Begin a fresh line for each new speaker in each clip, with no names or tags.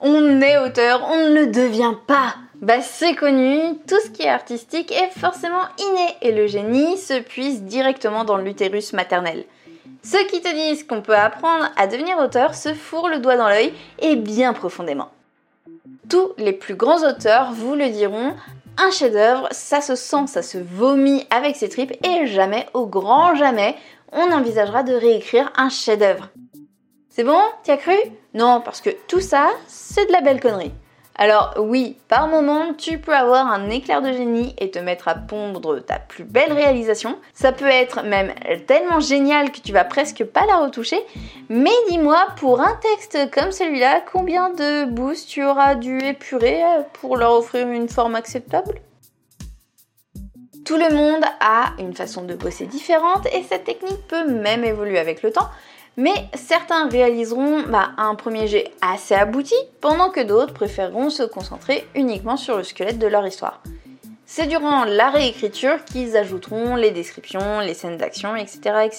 On est auteur, on ne le devient pas. Bah c'est connu, tout ce qui est artistique est forcément inné et le génie se puise directement dans l'utérus maternel. Ceux qui te disent qu'on peut apprendre à devenir auteur se fourrent le doigt dans l'œil et bien profondément. Tous les plus grands auteurs vous le diront, un chef-d'œuvre, ça se sent, ça se vomit avec ses tripes et jamais, au grand jamais, on envisagera de réécrire un chef-d'œuvre. C'est bon? T'y as cru? Non, parce que tout ça, c'est de la belle connerie. Alors oui, par moment, tu peux avoir un éclair de génie et te mettre à pondre ta plus belle réalisation. Ça peut être même tellement génial que tu vas presque pas la retoucher. Mais dis-moi, pour un texte comme celui-là, combien de boosts tu auras dû épurer pour leur offrir une forme acceptable? Tout le monde a une façon de bosser différente et cette technique peut même évoluer avec le temps, mais certains réaliseront bah, un premier jet assez abouti, pendant que d'autres préféreront se concentrer uniquement sur le squelette de leur histoire. C'est durant la réécriture qu'ils ajouteront les descriptions, les scènes d'action, etc..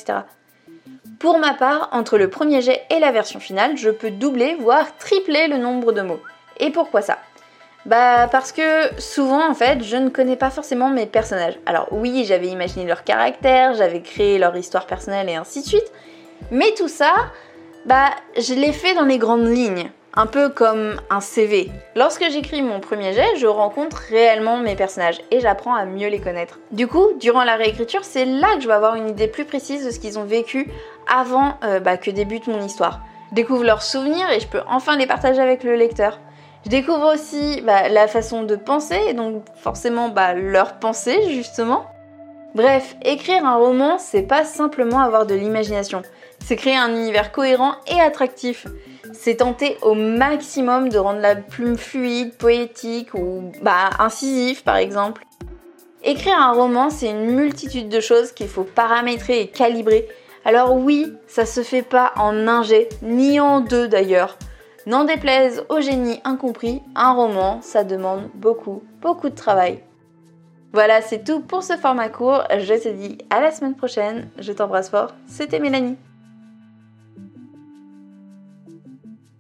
Pour ma part, entre le premier jet et la version finale, je peux doubler, voire tripler le nombre de mots. Et pourquoi ça? Bah parce que souvent en fait, je ne connais pas forcément mes personnages. Alors oui, j'avais imaginé leur caractère, j'avais créé leur histoire personnelle et ainsi de suite, mais tout ça, bah, je l'ai fait dans les grandes lignes, un peu comme un CV. Lorsque j'écris mon premier jet, je rencontre réellement mes personnages et j'apprends à mieux les connaître. Du coup, durant la réécriture, c'est là que je vais avoir une idée plus précise de ce qu'ils ont vécu avant euh, bah, que débute mon histoire. Je découvre leurs souvenirs et je peux enfin les partager avec le lecteur. Je découvre aussi bah, la façon de penser et donc forcément bah, leur pensée justement. Bref, écrire un roman, c'est pas simplement avoir de l'imagination c'est créer un univers cohérent et attractif. C'est tenter au maximum de rendre la plume fluide, poétique ou bah, incisif par exemple. Écrire un roman, c'est une multitude de choses qu'il faut paramétrer et calibrer. Alors oui, ça se fait pas en un jet, ni en deux d'ailleurs. N'en déplaise au génie incompris, un roman, ça demande beaucoup, beaucoup de travail. Voilà, c'est tout pour ce format court. Je te dis à la semaine prochaine. Je t'embrasse fort. C'était Mélanie.